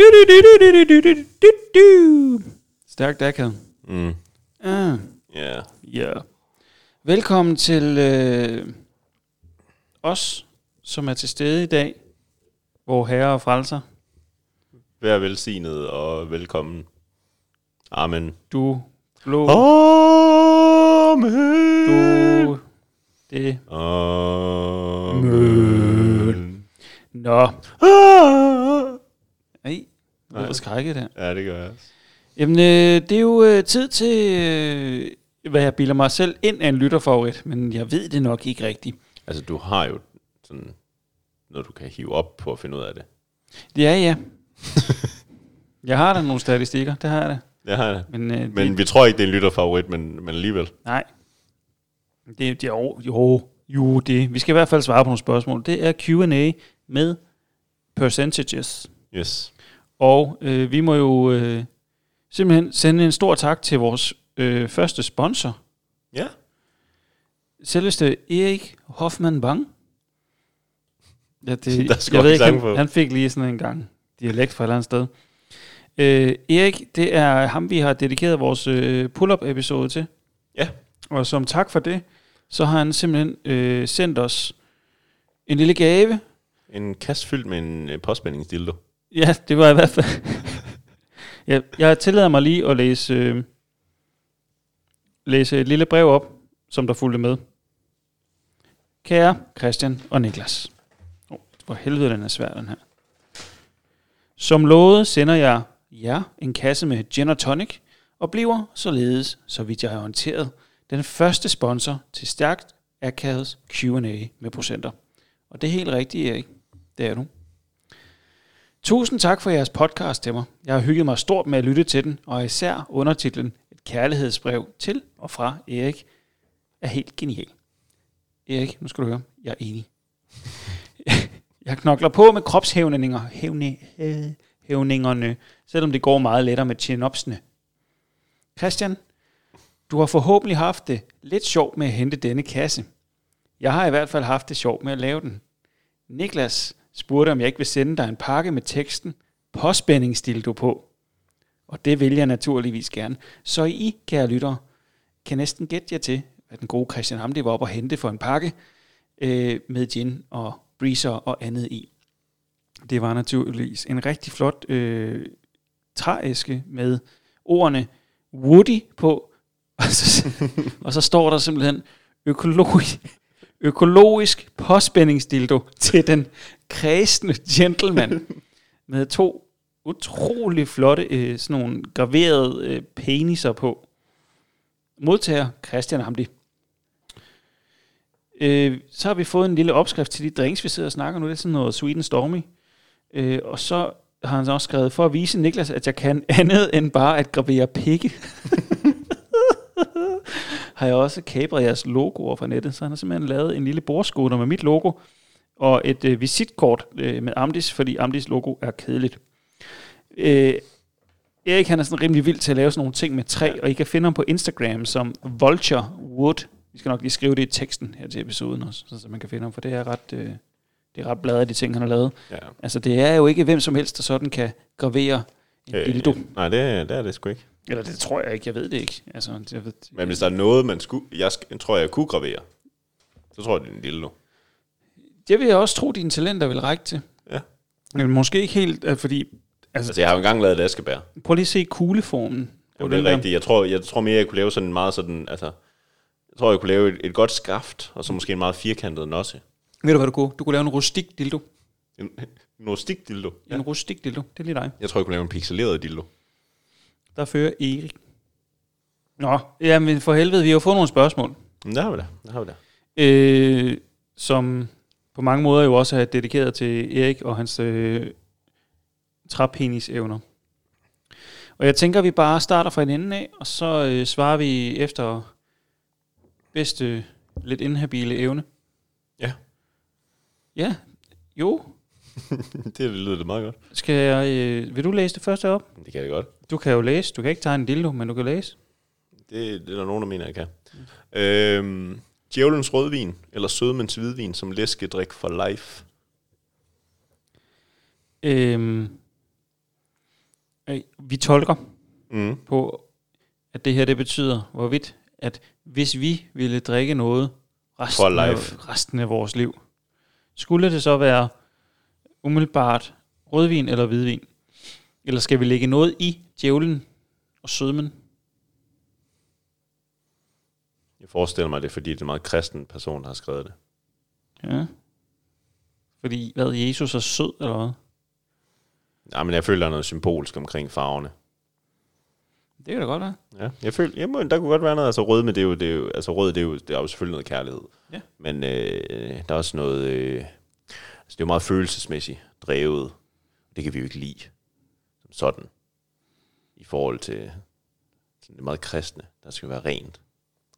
Du, du, du, du, du, du, du, du, du. Stærkt akavet. Mm. Ah, Ja. ja. Velkommen til øh, os, som er til stede i dag. Hvor herre og frelser, Vær velsignet og velkommen. Amen. du, blå, Amen. du, det. Amen. Nå, Ah ej, jeg er skrækket der. Ja, det gør jeg også. Jamen, øh, det er jo øh, tid til, øh, hvad jeg bilder mig selv ind af en lytterfavorit, men jeg ved det nok ikke rigtigt. Altså, du har jo sådan noget, du kan hive op på at finde ud af det. Ja, ja. jeg har da nogle statistikker, det har jeg da. Det har jeg. Men, øh, Men det, vi tror ikke, det er en lytterfavorit, men, men alligevel. nej. Det, det, jo, jo, jo, det. Vi skal i hvert fald svare på nogle spørgsmål. Det er Q&A med percentages. Yes. Og øh, vi må jo øh, simpelthen sende en stor tak til vores øh, første sponsor, Ja. Selveste Erik Hoffmann Bang. Ja, det, Der jeg ved ikke, han, på. han fik lige sådan en gang dialekt fra et eller andet sted. Øh, Erik, det er ham, vi har dedikeret vores øh, pull-up episode til. Ja. Og som tak for det, så har han simpelthen øh, sendt os en lille gave. En kasse fyldt med en øh, påspændingsdildo. Ja, det var i hvert fald... jeg, jeg tillader mig lige at læse, øh, læse et lille brev op, som der fulgte med. Kære Christian og Niklas. Oh, hvor helvede den er svær, den her. Som lovet sender jeg jer en kasse med gin og tonic, og bliver således, så vidt jeg har håndteret, den første sponsor til stærkt akavets Q&A med procenter. Og det er helt rigtigt, Erik. Det er du. Tusind tak for jeres podcast til mig. Jeg har hygget mig stort med at lytte til den, og især undertitlen Et kærlighedsbrev til og fra Erik er helt genial. Erik, nu skal du høre, jeg er enig. jeg knokler på med kropshævninger, hævne, hævningerne, selvom det går meget lettere med chin-upsene. Christian, du har forhåbentlig haft det lidt sjovt med at hente denne kasse. Jeg har i hvert fald haft det sjovt med at lave den. Niklas spurgte, om jeg ikke vil sende dig en pakke med teksten påspændingsdildo på. Og det vil jeg naturligvis gerne. Så I, kære lyttere, kan næsten gætte jer til, hvad den gode Christian Hamdi var op og hente for en pakke øh, med gin og breezer og andet i. Det var naturligvis en rigtig flot øh, trææske med ordene Woody på, og så, og så står der simpelthen økologisk, økologisk påspændingsdildo til den kredsende gentleman med to utrolig flotte øh, sådan nogle graverede øh, peniser på. Modtager Christian Hamdi. Øh, så har vi fået en lille opskrift til de drinks, vi sidder og snakker nu. Det er sådan noget Sweet and Stormy. Øh, og så har han så også skrevet, for at vise Niklas, at jeg kan andet end bare at gravere pikke. har jeg også kabret jeres logoer fra nettet, så han har simpelthen lavet en lille bordskutter med mit logo, og et øh, visitkort øh, med Amdis, fordi Amdis logo er kedeligt. Øh, Erik han er sådan rimelig vild til at lave sådan nogle ting med træ, og I kan finde ham på Instagram som Vulture Wood. Vi skal nok lige skrive det i teksten her til episoden også, så man kan finde ham, for det er ret, øh, det er ret bladet, de ting, han har lavet. Ja. Altså, det er jo ikke hvem som helst, der sådan kan gravere en øh, dildo. nej, det, det er det sgu ikke. Eller det tror jeg ikke, jeg ved det ikke. Altså, jeg ved, Men hvis der er noget, man skulle, jeg sk- tror, jeg kunne gravere, så tror jeg, det er en dildo. Det vil jeg også tro, dine talenter vil række til. Ja. Men måske ikke helt, øh, fordi... Altså, Altså, jeg har jo engang lavet et askebær. prøv lige at se kugleformen. på Det er den der. rigtigt. Jeg tror, jeg tror mere, jeg kunne lave sådan en meget sådan, altså, jeg tror, jeg kunne lave et, et godt skaft, og så måske en meget firkantet nosse. Ved du, hvad du kunne? Du kunne lave en rustik dildo. En, en rustik dildo. Ja. En rustik dildo. Det er lige dig. Jeg tror, jeg kunne lave en pixeleret dildo. Der fører Erik. Nå, jamen for helvede, vi har jo fået nogle spørgsmål, Men der har vi da. Der har vi da. øh, som på mange måder jo også er dedikeret til Erik og hans øh, træpenis-evner. Og jeg tænker, at vi bare starter fra en ende af, og så øh, svarer vi efter bedste lidt inhabile evne. Ja. Ja, jo. det lyder det meget godt. Skal jeg, øh, vil du læse det første op? Det kan jeg godt. Du kan jo læse. Du kan ikke tegne en dildo, men du kan læse. Det, det er der nogen, der mener, jeg kan. Øhm, djævelens rødvin, eller sødmænds hvidvin som læskedrik for life. Øhm, øh, vi tolker Mm. på, at det her det betyder, hvorvidt, at hvis vi ville drikke noget resten, For af, life. resten af vores liv, skulle det så være umiddelbart rødvin eller hvidvin? Eller skal vi lægge noget i djævlen og sødmen? Jeg forestiller mig, det er fordi, det er en meget kristen person, der har skrevet det. Ja. Fordi, hvad, Jesus er sød, eller hvad? Ja, men jeg føler, der er noget symbolsk omkring farverne. Det kan da godt være. Ja, jeg føler, jamen, der kunne godt være noget, altså rød, men det er jo, det er jo, altså rød, det er jo, det er jo selvfølgelig noget kærlighed. Ja. Men øh, der er også noget, øh, altså det er jo meget følelsesmæssigt drevet. Det kan vi jo ikke lide, som sådan, i forhold til sådan det meget kristne, der skal være rent.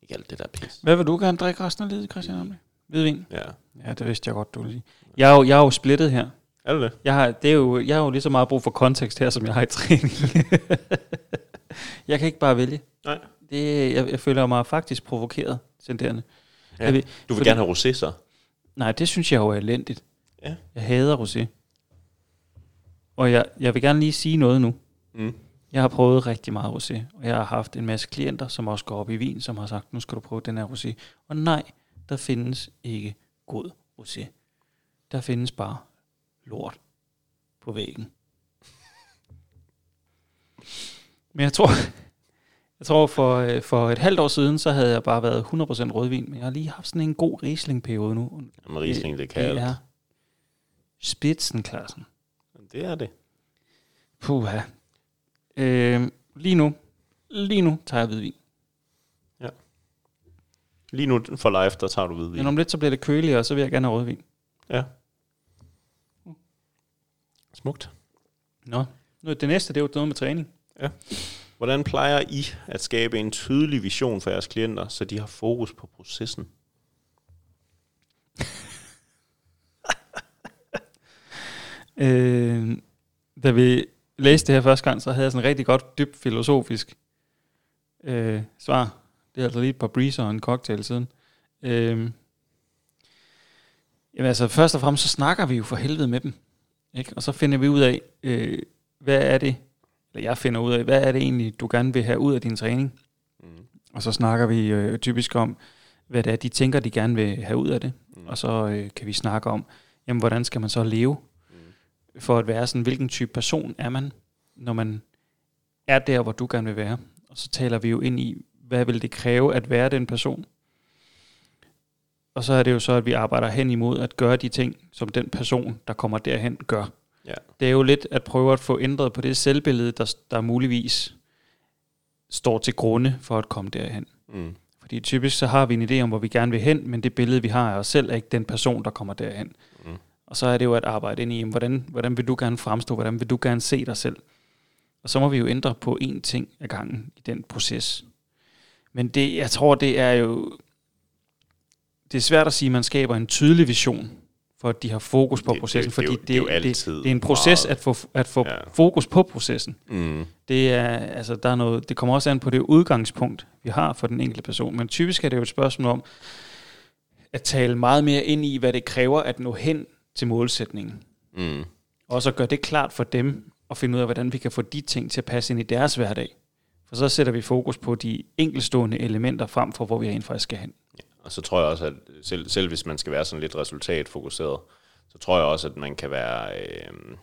Ikke alt det der pis. Hvad vil du gerne drikke resten af livet, Christian Amle? Hvidvin? Ja, Ja, det vidste jeg godt, du ville sige. Jeg er jo, jeg er jo splittet her. er det det? Jeg har, det er jo, jeg har jo lige så meget brug for kontekst her, som jeg har i træning. jeg kan ikke bare vælge. Nej. Det, jeg, jeg føler mig faktisk provokeret, senderende. Ja. Jeg Du vil Fordi- gerne have rosé så? nej, det synes jeg jo er elendigt. Ja. Jeg hader rosé. Og jeg, jeg vil gerne lige sige noget nu. Mm. Jeg har prøvet rigtig meget rosé, og jeg har haft en masse klienter, som også går op i vin, som har sagt, nu skal du prøve den her rosé. Og nej, der findes ikke god rosé. Der findes bare lort på væggen. Men jeg tror, jeg tror for, øh, for et halvt år siden, så havde jeg bare været 100% rødvin, men jeg har lige haft sådan en god Riesling-periode nu. Jamen, Riesling, det kan det er spidsenklassen. Det er det. Puha. Øh, lige nu, lige nu tager jeg hvidvin. Lige nu for life, der tager du hvidvin. Men om lidt, så bliver det køligere, og så vil jeg gerne have rødvin. Ja. Smukt. Nå. Nu, det næste, det er jo noget med træning. Hvordan plejer I at skabe en tydelig vision for jeres klienter, så de har fokus på processen? Øh, da vi læste det her første gang, så havde jeg sådan en rigtig godt, dybt filosofisk øh, svar. Det er altså lige et par breezer og en cocktail siden. Øh, jamen altså, først og fremmest, så snakker vi jo for helvede med dem. Ikke? Og så finder vi ud af, øh, hvad er det, eller jeg finder ud af, hvad er det egentlig, du gerne vil have ud af din træning? Mm. Og så snakker vi øh, typisk om, hvad det er, de tænker, de gerne vil have ud af det. Mm. Og så øh, kan vi snakke om, jamen, hvordan skal man så leve? For at være sådan, hvilken type person er man, når man er der, hvor du gerne vil være. Og så taler vi jo ind i, hvad vil det kræve at være den person? Og så er det jo så, at vi arbejder hen imod at gøre de ting, som den person, der kommer derhen, gør. Ja. Det er jo lidt at prøve at få ændret på det selvbillede, der, der muligvis står til grunde for at komme derhen. Mm. Fordi typisk så har vi en idé om, hvor vi gerne vil hen, men det billede, vi har af os selv, er ikke den person, der kommer derhen. Mm. Og så er det jo at arbejde ind i, hvordan, hvordan vil du gerne fremstå, hvordan vil du gerne se dig selv? Og så må vi jo ændre på én ting ad gangen i den proces. Men det, jeg tror, det er jo... Det er svært at sige, at man skaber en tydelig vision, for at de har fokus på Det- processen, det- det fordi jo- det er jo altid det, det er en proces meget- at få, at få ja. fokus på processen. Mm. Det er, altså, der er noget, det kommer også an på det udgangspunkt, vi har for den enkelte person. Men typisk er det jo et spørgsmål om at tale meget mere ind i, hvad det kræver at nå hen til målsætningen. Mm. Og så gøre det klart for dem, og finde ud af, hvordan vi kan få de ting til at passe ind i deres hverdag. For så sætter vi fokus på de enkelstående elementer frem for, hvor vi rent faktisk skal hen. Og så tror jeg også, at selv, selv hvis man skal være sådan lidt resultatfokuseret, så tror jeg også, at man kan være, øh,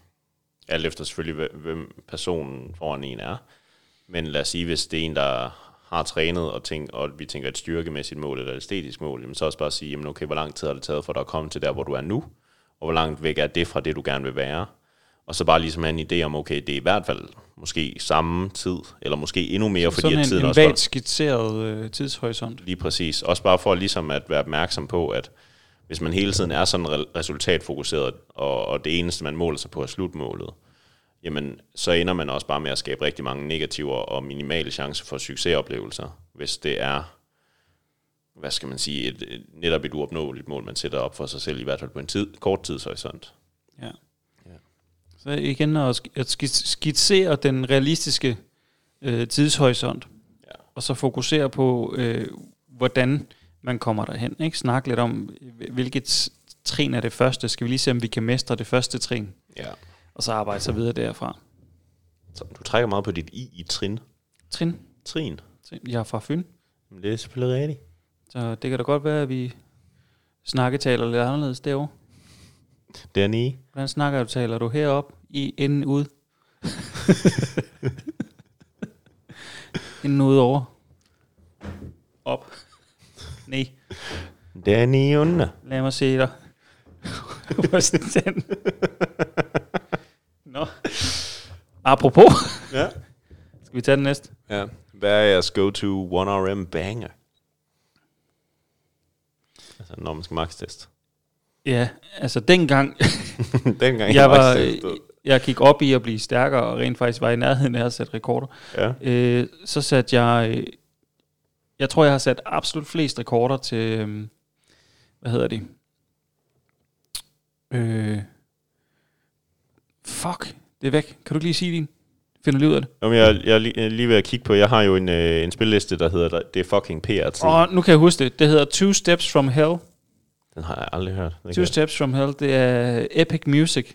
alt efter selvfølgelig, hvem personen foran en er. Men lad os sige, hvis det er en, der har trænet, og, tænk, og vi tænker et styrkemæssigt mål eller et æstetisk mål, jamen så også bare sige, jamen okay, hvor lang tid har det taget for dig at komme til der, hvor du er nu? Og hvor langt væk er det fra det, du gerne vil være? Og så bare ligesom have en idé om, okay, det er i hvert fald måske samme tid, eller måske endnu mere, fordi Sådan at en, tiden en også... vagt skitseret øh, tidshorisont. Lige præcis. Også bare for ligesom at være opmærksom på, at hvis man hele tiden er sådan re- resultatfokuseret, og, og det eneste, man måler sig på, er slutmålet, jamen så ender man også bare med at skabe rigtig mange negative og minimale chancer for succesoplevelser, hvis det er, hvad skal man sige, et, et, netop et uopnåeligt mål, man sætter op for sig selv, i hvert fald på en tid, kort tidshorisont. Ja. Ja. Så igen at, at skits- skitsere den realistiske øh, tidshorisont, Ja. og så fokusere på, øh, hvordan man kommer derhen. Ikke? Snak lidt om, hvilket trin er det første. Skal vi lige se, om vi kan mestre det første trin, Ja. og så arbejde sig videre derfra. Du trækker meget på dit i i trin. Trin. Trin. Trin. Jeg er fra Fyn, det er selvfølgelig rigtigt. Så det kan da godt være, at vi snakketaler lidt anderledes derovre. Dernede. Hvordan snakker du? Taler du herop i inden ud? inden ud over? Op. Nej. Dernede under. Lad mig se dig. Den? Nå. Apropos. Ja. Skal vi tage den næste? ja. Hvad er jeres go-to 1RM banger? Altså, når man skal max-teste. Ja, altså dengang, Dengang jeg, var, jeg gik op i at blive stærkere, og rent faktisk var i nærheden af at sætte rekorder, Ja. øh, så satte jeg, øh, jeg tror, jeg har sat absolut flest rekorder til, øh, hvad hedder det? Øh, fuck, det er væk. Kan du ikke lige sige din? Finder lige ud af det. Om jeg, jeg er lige, jeg er lige ved at kigge på, jeg har jo en, øh, en spilliste, der hedder, det er fucking PRT. Og nu kan jeg huske det. Det hedder Two Steps From Hell. Den har jeg aldrig hørt. Den Two Steps From Hell, det er Epic Music.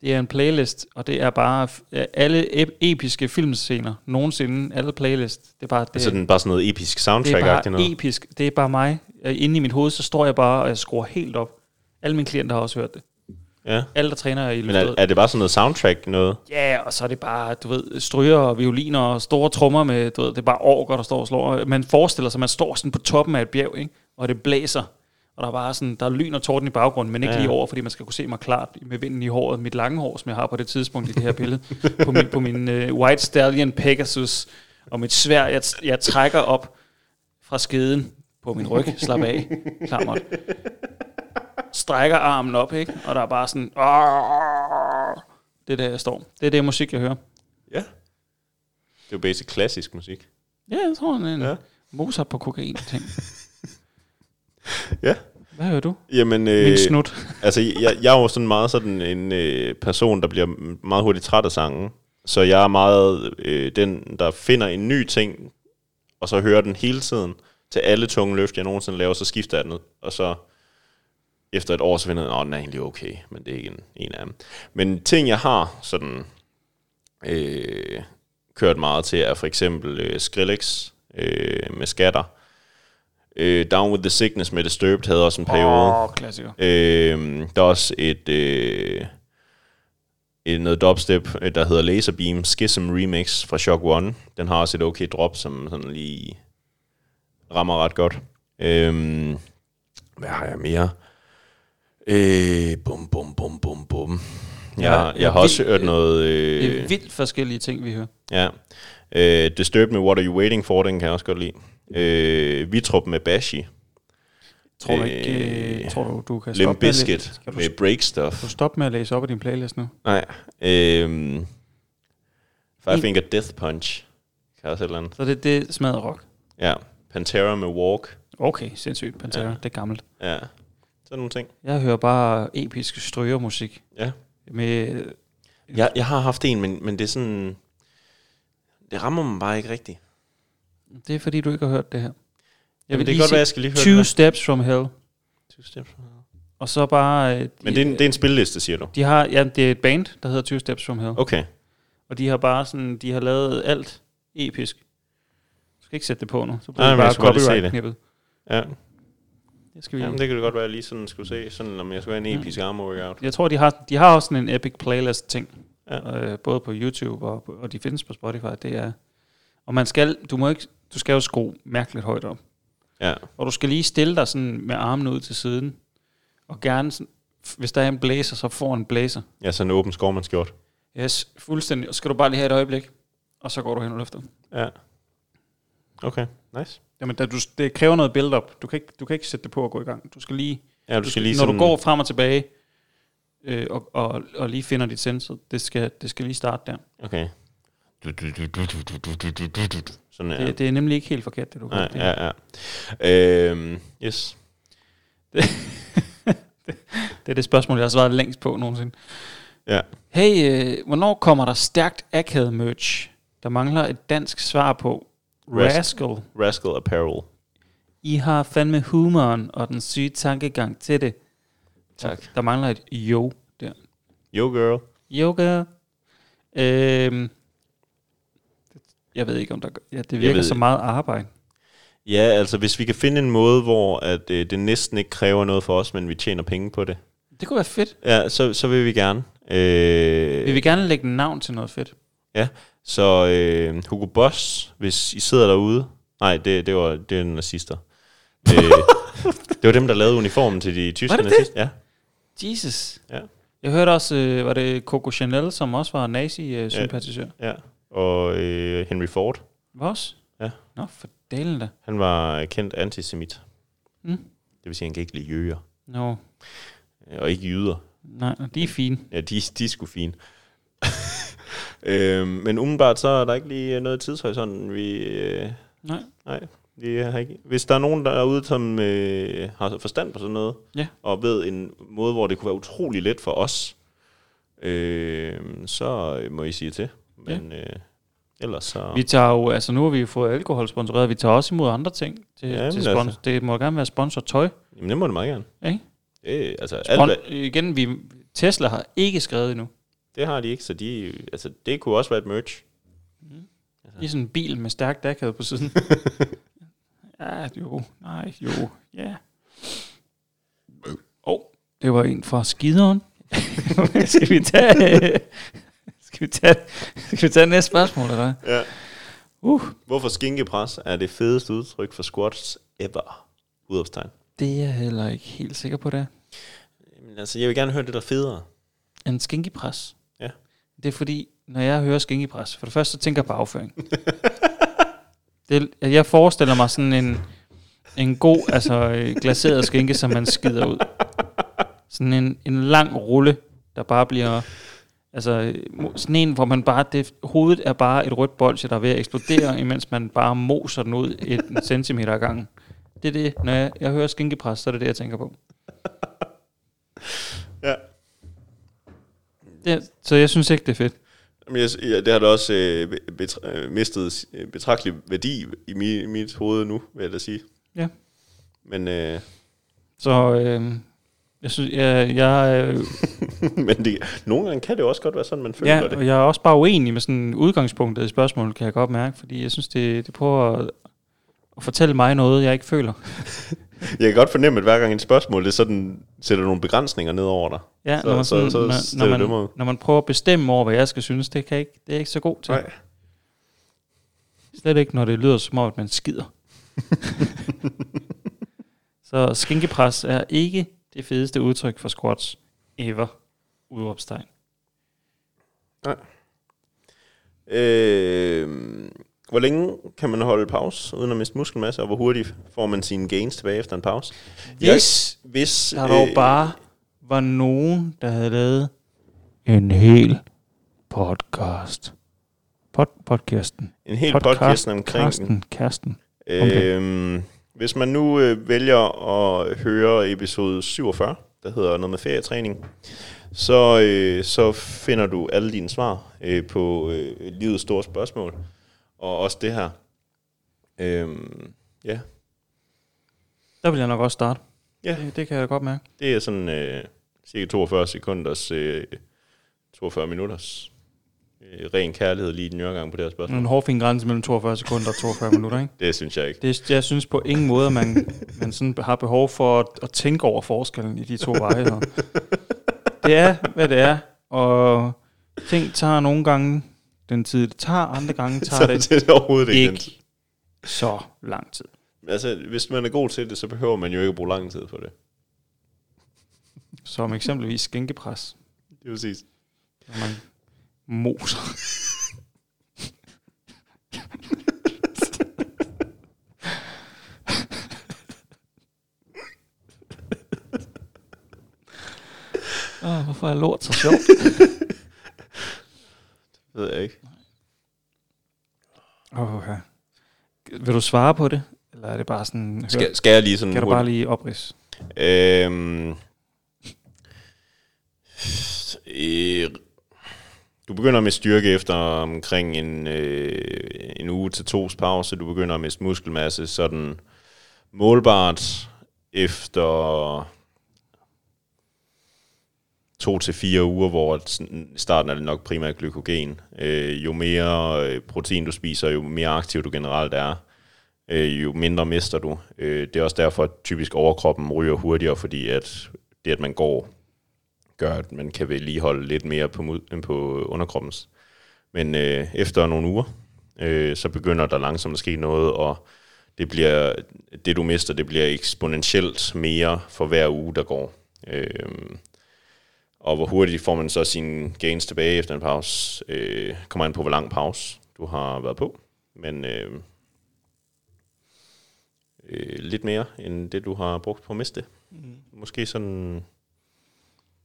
Det er en playlist, og det er bare alle ep- episke filmscener nogensinde, alle playlist. Det er bare, det, Det er sådan bare sådan noget episk det er bare noget. episk. Det er bare mig. Inde i mit hoved, så står jeg bare, og jeg skruer helt op. Alle mine klienter har også hørt det. Ja. Alle, der træner i Men er, er det bare sådan noget soundtrack noget? Ja, og så er det bare, du ved, stryger og violiner og store trommer med, du ved, det er bare orker, der står og slår. Man forestiller sig, at man står sådan på toppen af et bjerg, ikke? og det blæser. Og der er bare sådan, der er lyn og torden i baggrunden, men ikke Ja. lige over, fordi man skal kunne se mig klart med vinden i håret. Mit lange hår, som jeg har på det tidspunkt i det her billede. på min, på min uh, White Stallion Pegasus. Og mit svær, jeg, jeg trækker op fra skeden på min ryg. Slap af. Klammert. Strækker armen op, ikke? Og der er bare sådan... Det er der, jeg står. Det er det musik, jeg hører. Ja. Det er jo basic klassisk musik. Ja, jeg tror, det er en Ja. ja. Mozart på kokain ting. Ja. Hvad hører du? Jamen, øh, Min snut. altså, jeg, jeg er jo sådan meget sådan en øh, person, der bliver meget hurtigt træt af sangen. Så jeg er meget øh, den, der finder en ny ting, og så hører den hele tiden til alle tunge løft, jeg nogensinde laver, så skifter jeg den, og så efter et år, så finder jeg, at den er egentlig okay, men det er ikke en, en af dem. Men ting, jeg har sådan øh, kørt meget til, er for eksempel øh, Skrillex øh, med skatter. Øh, Down with the Sickness med Disturbed havde også en periode. Åh, oh, klassiker. Øh, der er også et, øh, et noget dubstep, øh, der hedder Laserbeam Schism Remix fra Shock One. Den har også et okay drop, som sådan lige rammer ret godt. Øh, hvad har jeg mere? Øh, bum, bum, bum, bum, bum. Jeg, Ja, jeg, jeg har også hørt øh, noget... Det Øh, er vildt forskellige ting, vi hører. Ja. Øh, Disturbed med What Are You Waiting For, den kan jeg også godt lide. Øh, Vitrup med Bashi. Tror du ikke, Øh, øh, tror du, du kan Limp stoppe med, at læ- Bizkit skal du, med Break Stuff. du stoppe med at læse op af din playlist nu? Nej. Øhm, Five Finger Death Punch. Kan også et eller andet. Så det, det smadrer rock. Ja. Pantera med Walk. Okay, sindssygt. Pantera, ja. det er gammelt. Ja. Sådan nogle ting. Jeg hører bare episk strygermusik. Ja. Med, Jeg, jeg har haft en, men, men det er sådan... Det rammer mig bare ikke rigtigt. det er fordi, du ikke har hørt det her. Jeg Jamen, vil det lige kan godt være, jeg skal lige høre Two det. Steps From Hell. Two steps. Og så bare... øh, Men det er, en, det er en spilleliste, siger du? De har, ja, det er et band, der hedder Two Steps From Hell. Okay. Og de har bare sådan, de har lavet alt episk. Du skal ikke sætte det på nu, så bliver Nej, det men jeg bare skulle bare lige se copyright det. knippet. Ja. Skal vi Jamen, det kan det godt være, at jeg lige sådan skulle se, sådan, om jeg skulle have en episk arm workout. Jeg tror, de har, de har også sådan en epic playlist ting. Ja. Øh, både på YouTube og, og de findes på Spotify. Det er, og man skal, du må ikke, du skal jo skrue mærkeligt højt op. Ja. Og du skal lige stille dig sådan med armene ud til siden. Og gerne, sådan, hvis der er en blæser, så får en blæser. Ja, sådan en åben skovmandskjort. Yes, fuldstændig. Og så skal du bare lige have et øjeblik. Og så går du hen og løfter. Ja. Okay, nice. Jamen, da du, det kræver noget build-up. Du kan, ikke, du kan ikke sætte det på og gå i gang. Du skal lige, Ja, du skal lige når sådan... du går frem og tilbage, øh, og, og, og lige finder dit sensor, det skal, det skal lige starte der. Okay. Sådan Ja. Det, det er nemlig ikke helt forkert, det du gør. Ja, Det- ja, ja. Øhm, yes. Det er det spørgsmål, jeg har svaret længst på nogensinde. Ja. Hey, øh, hvornår kommer der stærkt akavet merch? Der mangler et dansk svar på. Ras- Rascal. Rascal Apparel. I har fandme humoren og den syge tankegang til det. Tak. Der mangler et jo der. Yo, girl. Yoga. Øhm, Jeg ved ikke, om der... Ja, det virker ved- så meget arbejde. Ja, altså hvis vi kan finde en måde, hvor at, øh, det næsten ikke kræver noget for os, men vi tjener penge på det, Det kunne være fedt. ja, så, så vil vi gerne. Øh, Vi vil gerne lægge navn til noget fedt. Så øh, Hugo Boss, hvis I sidder derude... Nej, det, det var det er nazister. øh, det var dem, der lavede uniformen til de tyske nazister. Ja. Jesus. Ja. Jeg hørte også, øh, var det Coco Chanel, som også var nazi-sympatisør. ja. Og øh, Henry Ford, også? Ja. Nå, for dalen da. han var kendt antisemit. Mm. Det vil sige, at han kan ikke lide jøger. Øh, Og ikke jyder. nej, de er fine. Ja, de, de er sgu fine. Øh, men umiddelbart så er der ikke lige noget tidshorisont. Vi, øh, Nej. nej, vi har ikke. Hvis der er nogen derude, som øh, har forstand på sådan noget, Ja. og ved en måde, hvor det kunne være utrolig let for os, øh, så må I sige til. Men øh, ellers så... Vi tager jo, altså nu har vi jo fået alkohol sponsoreret, vi tager også imod andre ting til, Jamen, til sponsor. altså. Det må gerne være sponsor tøj. Jamen, det må det meget gerne. Ikke? Det, altså, alt, Spon- hvad- igen, vi, Tesla har ikke skrevet endnu. Det har de ikke, så de, altså, det kunne også være et merch. Det er sådan en bil med stærk dækhed på siden. ja, jo, nej, jo, ja. Åh, oh, det var en fra skideren. skal vi tage... skal vi tage, skal vi tage næste spørgsmål, eller hvad? Ja. Uh, Hvorfor skinkepres er det fedeste udtryk for squats ever? Udopstegn. det er jeg heller ikke helt sikker på, det. Jamen, altså, jeg vil gerne høre det, der er federe. En skinkepres. Det er fordi, når jeg hører skinkepres, for det første så tænker jeg på afføring. det, jeg forestiller mig sådan en, en god, altså øh, glaseret skinke, som man skider ud. Sådan en, en lang rulle, der bare bliver... Altså øh, sådan en, hvor man bare... Det, hovedet er bare et rødt bolsje, der er ved at eksplodere, imens man bare moser den ud et en centimeter ad gangen. Det er det, når jeg, jeg hører skinkepres, så er det det, jeg tænker på. Det, så jeg synes ikke, det er fedt. Jamen, jeg, ja, det har da også øh, betra- øh, mistet øh, betragtelig værdi i mi, mit hoved nu, vil jeg da sige. Ja. Men, øh, Så øh, jeg synes, jeg, jeg, øh, men det, nogle gange kan det også godt være sådan, man føler ja, det. og jeg er også bare uenig med sådan udgangspunktet i spørgsmålet, kan jeg godt mærke, fordi jeg synes, det, det prøver at, at fortælle mig noget, jeg ikke føler. Jeg kan godt fornemme, at hver gang et spørgsmål, det sådan, sætter nogle begrænsninger ned over dig. Ja, Så- når, man så- sådan, så når, ser når, man, når man prøver at bestemme over, hvad jeg skal synes, det, kan jeg ikke, det er jeg ikke så god til. Nej. Slet ikke, når det lyder som om, at man skider. så skinkepres er ikke det fedeste udtryk for squats ever. Udråbstegn. Øh, hvor længe kan man holde pause, uden at miste muskelmasse, og hvor hurtigt får man sine gains tilbage efter en pause? Hvis hvis der dog øh, bare var nogen, der havde lavet en hel podcast. Pod, podcasten. en hel podcast- podcast omkring. Karsten. Karsten. Øhm, hvis man nu øh, vælger at høre episode 47, der hedder noget med ferietræning, så, øh, så finder du alle dine svar øh, på øh, livets store spørgsmål, og også det her. Øhm, ja, Der vil jeg nok også starte. Ja. Det, det kan jeg da godt mærke. det er sådan øh, cirka 42 sekunders, øh, 42 minutters øh, ren kærlighed lige den gang på det her spørgsmål. En hårfin grænse mellem 42 sekunder og 42 minutter, ikke? Det synes jeg ikke. Det, jeg synes på ingen måde, at man, man sådan har behov for at, at tænke over forskellen i de to veje. her. Det er, hvad det er, og ting tager nogle gange den tid, det tager, andre gange tager det Så det er overhovedet ikke, ikke så lang tid. Altså, hvis man er god til det, så behøver man jo ikke at bruge lang tid på det. Som eksempelvis skænkepres, Det er præcis. når man moser. Oh, hvorfor er lort så sjovt? Ved jeg ikke. Okay. Vil du svare på det? Eller er det bare sådan... Skal, skal jeg lige sådan kan du bare lige oprids? Øhm, øh, du begynder med styrke efter omkring en, øh, en uge til tos pause. Du begynder at miste muskelmasse sådan målbart efter to til fire uger, hvor starten er det nok primært glykogen. Øh, jo mere øh, protein du spiser, jo mere aktiv du generelt er, øh, jo mindre mister du. Øh, det er også derfor, at typisk overkroppen ryger hurtigere, fordi at det, at man går, gør, at man kan vedligeholde lidt mere på, mod, end på underkroppens. Men øh, efter nogle uger, øh, så begynder der langsomt at ske noget, og det, bliver, det du mister, det bliver eksponentielt mere for hver uge, der går. Øh, og hvor hurtigt får man så sine gains tilbage efter en pause, øh, kommer an på, hvor lang pause du har været på. Men øh, øh, lidt mere end det, du har brugt på at miste. Mm. Måske sådan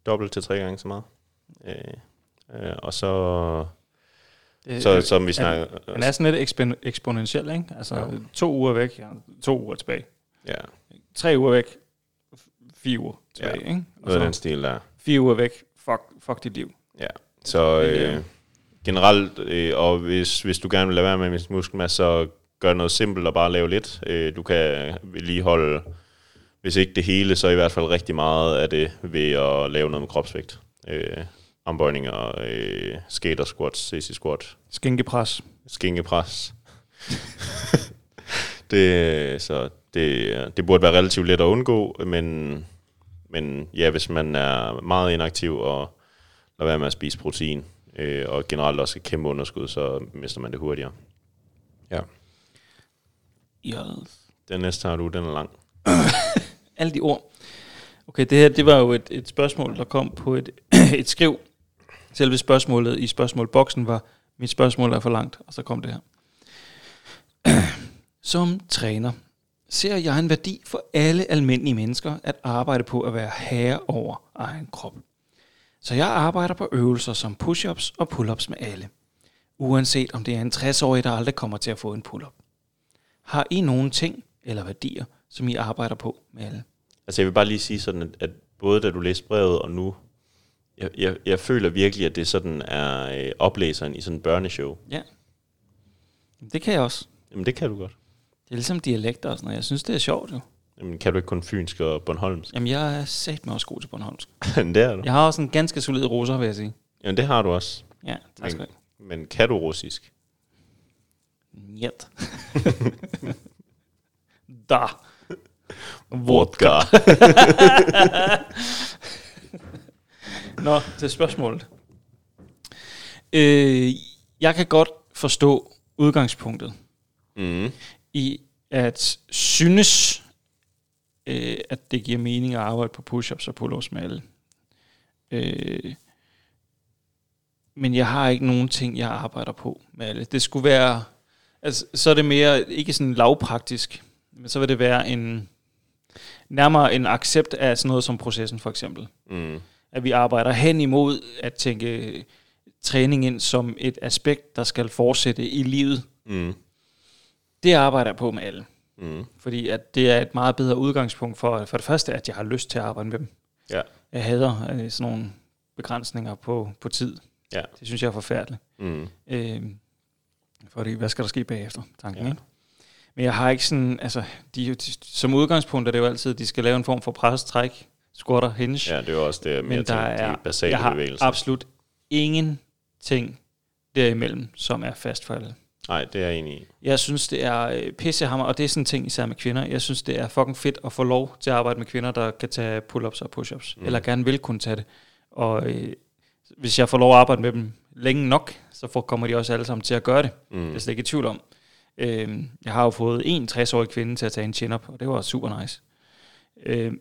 dobbelt til tre gange så meget. Øh, øh, og så... Det, så som vi snakker... Han er sådan lidt ekspo- eksponentiel, ikke? Altså ja. to uger væk, to uger tilbage. Ja. Tre uger væk, fire uger tilbage, ja. ikke? Og Noget af den stil der. Fire uger væk, fuck, fuck dit liv. Ja, så øh, generelt, øh, og hvis, hvis du gerne vil lade være med min muskelmasse, så gør noget simpelt og bare lave lidt. Øh, du kan lige holde, hvis ikke det hele, så i hvert fald rigtig meget af det ved at lave noget med kropsvægt. Øh, armbøjninger, øh, skater squats, CC squat. Skinkepres. Skinkepres. det, så det, det burde være relativt let at undgå, men, men ja, hvis man er meget inaktiv og lader være med at spise protein, øh, og generelt også et kæmpe underskud, så mister man det hurtigere. Ja. Yes. Den næste har du, den er lang. Alle de ord. Okay, det her, det var jo et, et spørgsmål, der kom på et, et skriv. Selve spørgsmålet i spørgsmålboksen var, mit spørgsmål er for langt, og så kom det her. Som træner ser jeg en værdi for alle almindelige mennesker at arbejde på at være herre over egen krop. Så jeg arbejder på øvelser som push-ups og pull-ups med alle. Uanset om det er en 60-årig, der aldrig kommer til at få en pull-up. Har I nogle ting eller værdier, som I arbejder på med alle? Altså jeg vil bare lige sige sådan, at, at både da du læste brevet og nu, jeg, jeg, jeg føler virkelig, at det sådan er øh, oplæseren i sådan en børneshow. Ja. Det kan jeg også. Jamen det kan du godt. Er ligesom dialekter og sådan noget. Jeg synes, det er sjovt jo. Jamen kan du ikke kun fynsk og Bornholmsk? Jamen jeg er sat med også god til Bornholmsk. det er du. Jeg har også en ganske solid roser, vil jeg sige. Jamen det har du også. Ja, tak skal du Men, men kan du russisk? Njet. da. Vodka. Nå, til spørgsmålet. Øh, jeg kan godt forstå udgangspunktet mm. I at synes, øh, at det giver mening at arbejde på push-ups og pull-ups med alle. Øh, men jeg har ikke nogen ting, jeg arbejder på med alle. Det skulle være, altså, så er det mere, ikke sådan lavpraktisk, men så vil det være en, nærmere en accept af sådan noget som processen for eksempel. Mm. At vi arbejder hen imod at tænke træning ind som et aspekt, der skal fortsætte i livet. Mm. Det arbejder jeg på med alle. Mm. Fordi at det er et meget bedre udgangspunkt for, for det første, at jeg har lyst til at arbejde med dem. Ja. Jeg hader øh, sådan nogle begrænsninger på, på tid. Ja. Det synes jeg er forfærdeligt. Mm. Øh, fordi, hvad skal der ske bagefter? Tanken, Ja. ikke? Men jeg har ikke sådan, altså, de, de, som udgangspunkt er det jo altid, at de skal lave en form for prestræk, squatter, hinge. Ja, det er jo også det, mere men der er, de basale jeg har bevægelser. absolut ingenting derimellem, som er fast for alle. Nej, det er jeg enig i. Jeg synes, det er øh, pissehammer, og det er sådan en ting især med kvinder. Jeg synes, det er fucking fedt at få lov til at arbejde med kvinder, der kan tage pull-ups og push-ups, Mm. eller gerne vil kunne tage det. Og øh, hvis jeg får lov at arbejde med dem længe nok, så får, kommer de også alle sammen til at gøre det. Mm. Det er slet ikke i tvivl om. Øh, jeg har jo fået en 60-årig kvinde til at tage en chin-up, og det var super nice. Øh,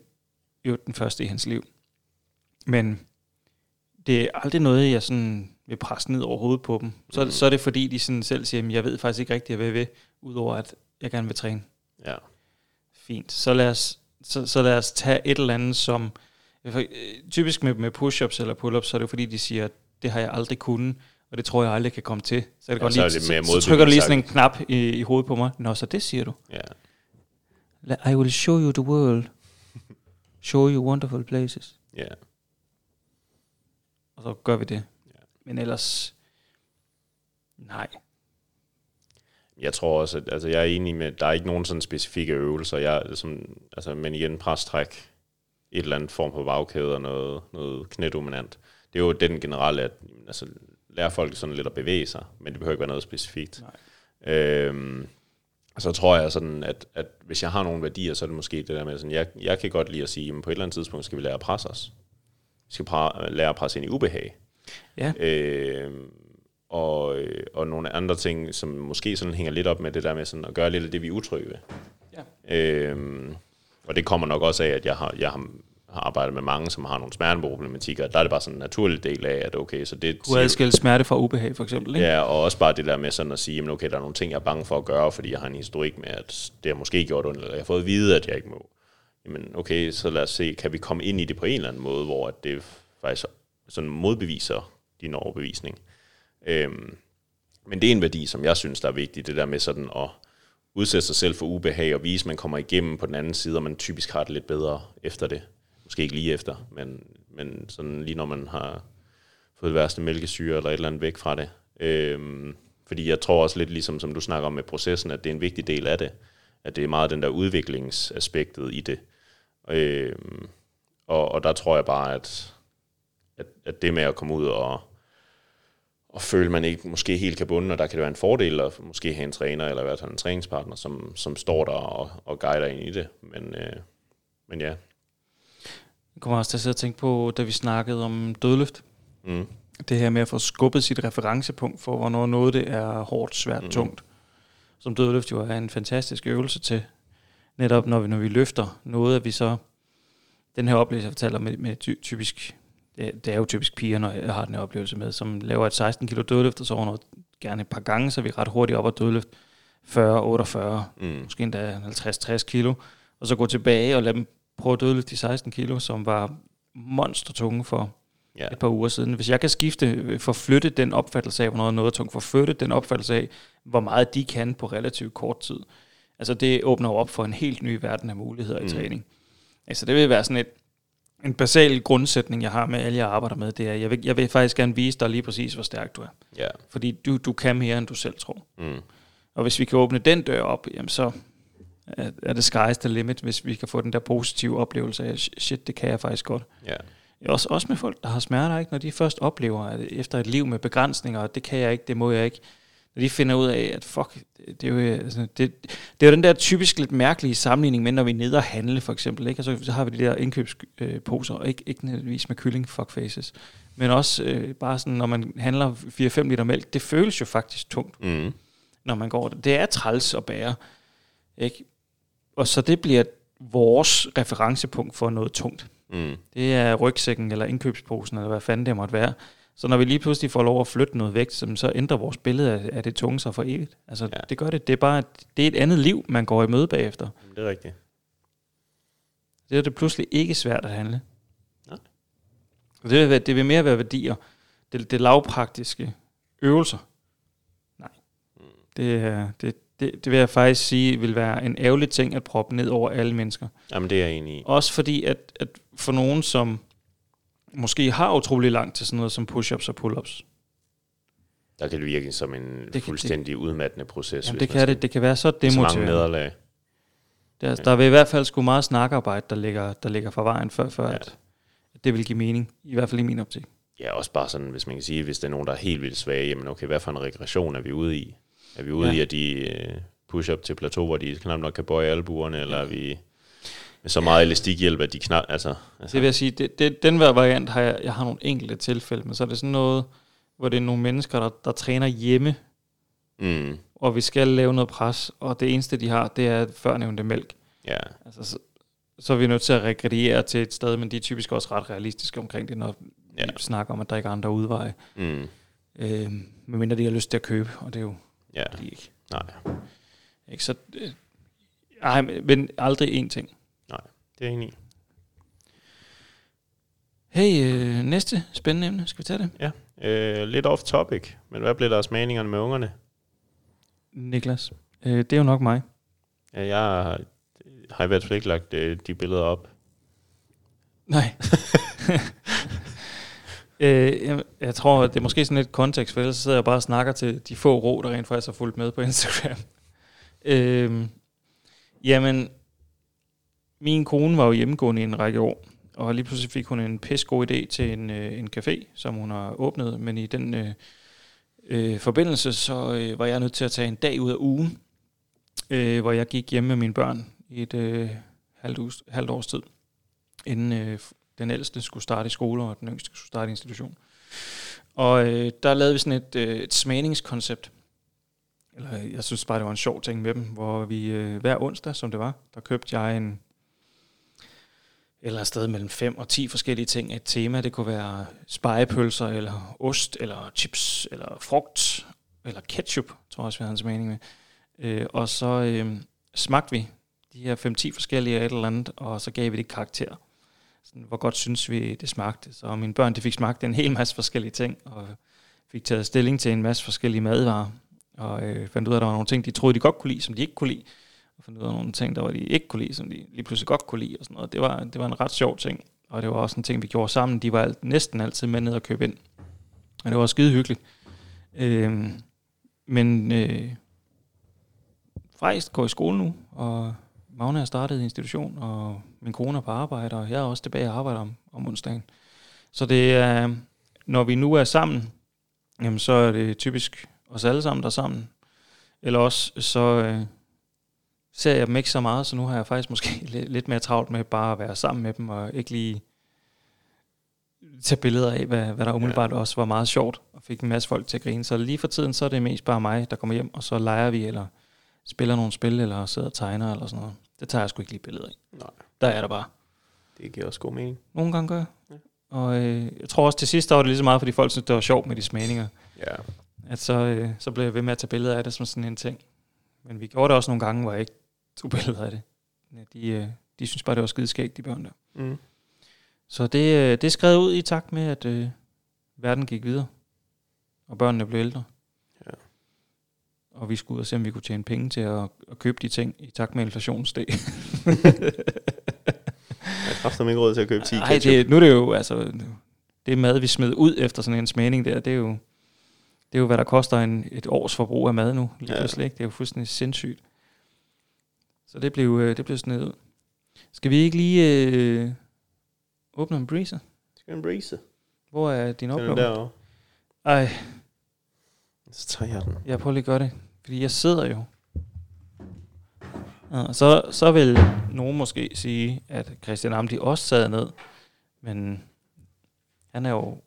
jo, den første i hans liv. Men det er aldrig noget, jeg sådan vil presse ned over hovedet på dem. Så, Mm. så er det fordi, de sådan selv siger, jeg ved faktisk ikke rigtigt, hvad jeg vil, udover at jeg gerne vil træne. Ja. Fint. Så lad os, så, så lad os tage et eller andet, som... For, øh, typisk med, med push-ups eller pull-ups, så er det jo fordi, de siger, det har jeg aldrig kunnet, og det tror jeg aldrig kan komme til. Så, det Ja, godt så er lige, det mere så, så trykker du lige sådan en knap i, i hovedet på mig. Nå, så det siger du. La- I will show you the world. Show you wonderful places. Ja. Og så gør vi det. Men ellers... Nej. Jeg tror også, at altså, jeg er enig med, at der er ikke nogen sådan specifikke øvelser, jeg, som, altså, men igen, prestræk, et eller andet form for bagkæde og noget, noget knædominant. Det er jo den generelle, at altså, lære folk sådan lidt at bevæge sig, men det behøver ikke være noget specifikt. Nej. Øhm, så tror jeg sådan, at, at hvis jeg har nogle værdier, så er det måske det der med, sådan, jeg, jeg kan godt lide at sige, at på et eller andet tidspunkt skal vi lære at presse os. Vi skal pra- lære at presse ind i ubehag. Ja. Øhm, og, øh, og nogle andre ting, som måske sådan hænger lidt op med det der med sådan at gøre lidt af det, vi er utrygge ved. Ja. Øhm, og det kommer nok også af, at jeg har, jeg har, har arbejdet med mange, som har nogle smerteproblematikker. Der er det bare sådan en naturlig del af, at okay, så det... Kunne adskille smerte fra ubehag, for eksempel, ikke? Ja, og også bare det der med sådan at sige, jamen okay, der er nogle ting, jeg er bange for at gøre, fordi jeg har en historik med, at det har måske gjort ondt, eller jeg har fået at vide, at jeg ikke må. Jamen okay, så lad os se, kan vi komme ind i det på en eller anden måde, hvor at det faktisk sådan modbeviser din overbevisning. Øhm, men det er en værdi, som jeg synes, der er vigtig, det der med sådan at udsætte sig selv for ubehag og vise, at man kommer igennem på den anden side, og man typisk har det lidt bedre efter det. Måske ikke lige efter, men, men sådan lige når man har fået det værste mælkesyre eller et eller andet væk fra det. Øhm, fordi jeg tror også lidt ligesom, som du snakker om med processen, at det er en vigtig del af det. At det er meget den der udviklingsaspektet i det. Øhm, og, og der tror jeg bare, at, at, at det med at komme ud og og føle, man ikke måske helt kan bunde, og der kan det være en fordel at måske have en træner, eller i hvert fald en træningspartner, som, som står der og, og guider ind i det. Men, øh, men ja. Jeg kommer også til at sidde og tænke på, da vi snakkede om dødløft. Mm. Det her med at få skubbet sit referencepunkt for, hvornår noget det er hårdt, svært, Mm. tungt. Som dødløft jo er en fantastisk øvelse til. Netop når vi, når vi løfter noget, at vi så... Den her oplevelse, jeg fortæller med, med ty- typisk det, er jo typisk piger, når jeg har den her oplevelse med, som laver et 16 kilo dødløft, og så over noget, gerne et par gange, så er vi ret hurtigt op og dødløft 40, 48, Mm. måske endda 50-60 kilo, og så gå tilbage og lade dem prøve at dødløfte de 16 kilo, som var monster tunge for Ja. et par uger siden. Hvis jeg kan skifte, øh, forflytte den opfattelse af, hvornår noget er tungt, forflytte den opfattelse af, hvor meget de kan på relativt kort tid. Altså det åbner op for en helt ny verden af muligheder i Mm. træning. Altså det vil være sådan et, en basal grundsætning, jeg har med alle, jeg arbejder med, det er, jeg vil, jeg vil faktisk gerne vise dig lige præcis, hvor stærk du er. Ja. Fordi du, du kan mere, end du selv tror. Mm. Og hvis vi kan åbne den dør op, jamen så er, er det sky's the limit, hvis vi kan få den der positive oplevelse af, shit, det kan jeg faktisk godt. Ja. Også, også med folk, der har smerter, ikke? når de først oplever, at efter et liv med begrænsninger, det kan jeg ikke, det må jeg ikke, når de finder ud af, at fuck, det, er jo, altså, det, det er jo den der typisk lidt mærkelige sammenligning med, når vi er nede og handle, for eksempel, ikke? Og så, så har vi de der indkøbsposer, og ikke, ikke nødvendigvis med kylling, fuckfaces, men også øh, bare sådan, når man handler 4-5 liter mælk, det føles jo faktisk tungt, Mm. når man går. Det er træls at bære, ikke? Og så det bliver vores referencepunkt for noget tungt. Mm. Det er rygsækken eller indkøbsposen, eller hvad fanden det måtte være. Så når vi lige pludselig får lov at flytte noget vægt, så, ændrer vores billede af, af det tunge sig for evigt. Altså, Ja. det gør det. Det er bare det er et andet liv, man går i møde bagefter. Det er rigtigt. Det er det pludselig ikke svært at handle. Nej. Og det vil, være- det vil mere være værdier. Det, det lavpraktiske øvelser. Nej. Det, er- det, det, det vil jeg faktisk sige, vil være en ærgerlig ting at proppe ned over alle mennesker. Jamen, det er jeg enig i. Også fordi, at, at for nogen, som måske har utrolig langt til sådan noget som push-ups og pull-ups, Der kan det virke som en kan- fuldstændig udmattende proces. Jamen, det kan det. Det kan være så skal- så mange demotiverende. nederlag. Der, der vil i hvert fald sgu meget snakarbejde, der ligger, der ligger for vejen, før, før Ja. ja. at, at det vil give mening. I hvert fald i min optik. Ja, også bare sådan, hvis man kan sige, hvis der er nogen, der er helt vildt svage, jamen okay, hvad for en regression er vi ude i? Er vi ude Ja. i, at de øh, push-up til plateau, hvor de knap nok kan bøje albuerne, eller er vi med så meget elastikhjælp, at de knap... Altså, altså Det vil jeg sige, det, det, den hver variant har jeg, jeg har nogle enkelte tilfælde, men så er det sådan noget, hvor det er nogle mennesker, der, der træner hjemme, mm, og vi skal lave noget pres, og det eneste, de har, det er førnævnte mælk. ja, Altså, så, så er vi nødt til at regrediere til et sted, men de er typisk også ret realistiske omkring det, når Ja. vi snakker om, at der ikke er andre udveje. mm, Øh, medmindre de har lyst til at købe, og det er jo ja, de ikke. nej, ikke? Så, øh, ej, men aldrig én ting. Det er jeg enig i. Hey, øh, næste spændende emne. Skal vi tage det? Øh, lidt off topic, men hvad blev der af smagningerne med ungerne? Niklas. Øh, det er jo nok mig. Ja, jeg har, har i hvert fald ikke lagt øh, de billeder op. Nej. øh, jeg, jeg tror, det er måske sådan lidt kontekst, for ellers sidder jeg bare og snakker til de få ro, der rent faktisk har fulgt med på Instagram. øh, jamen, min kone var jo hjemmegående i en række år, og lige pludselig fik hun en pissegod god idé til en, øh, en café, som hun har åbnet, men i den øh, øh, forbindelse, så øh, var jeg nødt til at tage en dag ud af ugen, øh, hvor jeg gik hjemme med mine børn i et øh, halvt, us, halvt års tid, inden øh, den ældste skulle starte i skole, og den yngste skulle starte i institution. Og øh, der lavede vi sådan et, øh, et smagningskoncept. Eller jeg synes bare, det var en sjov ting med dem, hvor vi øh, hver onsdag, som det var, der købte jeg en eller et sted mellem 5 og 10 forskellige ting. Et tema, det kunne være spejepølser, eller ost, eller chips, eller frugt, eller ketchup, tror jeg også, vi havde hans mening med. Øh, og så øh, smagte vi de her 5-10 forskellige af et eller andet, og så gav vi det karakter. Sådan, hvor godt synes vi, det smagte. Så mine børn, de fik smagt en hel masse forskellige ting, og fik taget stilling til en masse forskellige madvarer, og øh, fandt ud af, at der var nogle ting, de troede, de godt kunne lide, som de ikke kunne lide, og finde ud af nogle ting, der var de ikke kunne lide, som de lige pludselig godt kunne lide, og sådan noget. Det var, det var en ret sjov ting, og det var også en ting, vi gjorde sammen. De var alt, næsten altid med ned og købe ind. Og det var skide hyggeligt. Øh, men øh, Frejst går i skole nu, og Magne har startet i institution, og min kone er på arbejde, og jeg er også tilbage og arbejder om, om onsdagen. Så det er, når vi nu er sammen, jamen så er det typisk os alle sammen, der er sammen. Eller også så øh, ser jeg dem ikke så meget, så nu har jeg faktisk måske lidt, mere travlt med bare at være sammen med dem, og ikke lige tage billeder af, hvad, hvad der umiddelbart ja. også var meget sjovt, og fik en masse folk til at grine. Så lige for tiden, så er det mest bare mig, der kommer hjem, og så leger vi, eller spiller nogle spil, eller sidder og tegner, eller sådan noget. Det tager jeg sgu ikke lige billeder af. Nej. Der er der bare. Det giver også god mening. Nogle gange gør jeg. Ja. Og øh, jeg tror også til sidst, der var det lige så meget, fordi folk synes, det var sjovt med de smagninger. Ja. At så, øh, så blev jeg ved med at tage billeder af det som sådan en ting. Men vi gjorde det også nogle gange, hvor jeg ikke tog billeder af det. Ja, de, øh, de synes bare, det var skideskægt, de børn der. Mm. Så det, øh, det er skrevet ud i takt med, at øh, verden gik videre. Og børnene blev ældre. Ja. Og vi skulle ud og se, om vi kunne tjene penge til at, at købe de ting i takt med inflationen steg. Jeg har haft ikke råd til at købe 10 Ej, ketchup. det, nu er det jo, altså, det mad, vi smed ud efter sådan en smagning der, det er jo, det er jo hvad der koster en, et års forbrug af mad nu. Lige Ja. pludselig, ikke? Det er jo fuldstændig sindssygt. Så det blev, øh, det blev snedet ud. Skal vi ikke lige øh, åbne en breezer? Skal en breeze? Hvor er din Skal den opgave? derovre? Ej, Så tager jeg den. jeg prøver lige at gøre det. Fordi jeg sidder jo. Ja, så, så vil nogen måske sige, at Christian Amdi også sad ned. Men han er jo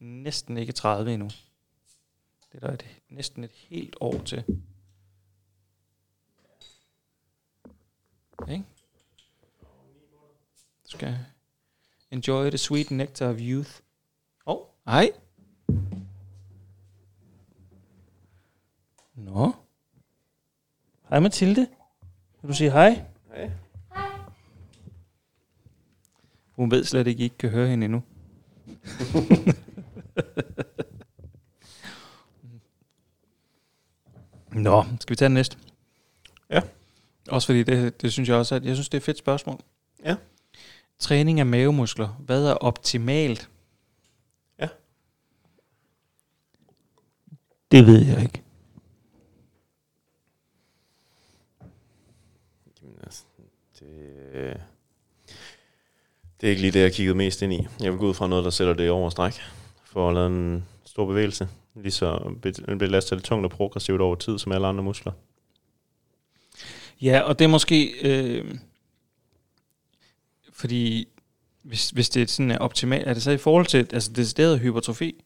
næsten ikke 30 endnu. Det er der et, næsten et helt år til. Ikke? Du skal enjoy the sweet nectar of youth. Åh, oh, hej. Nå. Hej Mathilde. Vil du sige hej? Hej. Hun ved slet ikke, I ikke kan høre hende endnu. Nå, skal vi tage den næste? Ja. Også fordi det, det synes jeg også, at jeg synes, det er et fedt spørgsmål. Ja. Træning af mavemuskler. Hvad er optimalt? Ja. Det ved jeg ikke. Jamen, altså, det, det er ikke lige det, jeg kiggede mest ind i. Jeg vil gå ud fra noget, der sætter det over stræk, for at lave en stor bevægelse. Lige så be- belaster det tungt og progressivt over tid, som alle andre muskler. Ja, og det er måske... Øh, fordi hvis, hvis det sådan er optimalt, er det så i forhold til altså decideret hypertrofi?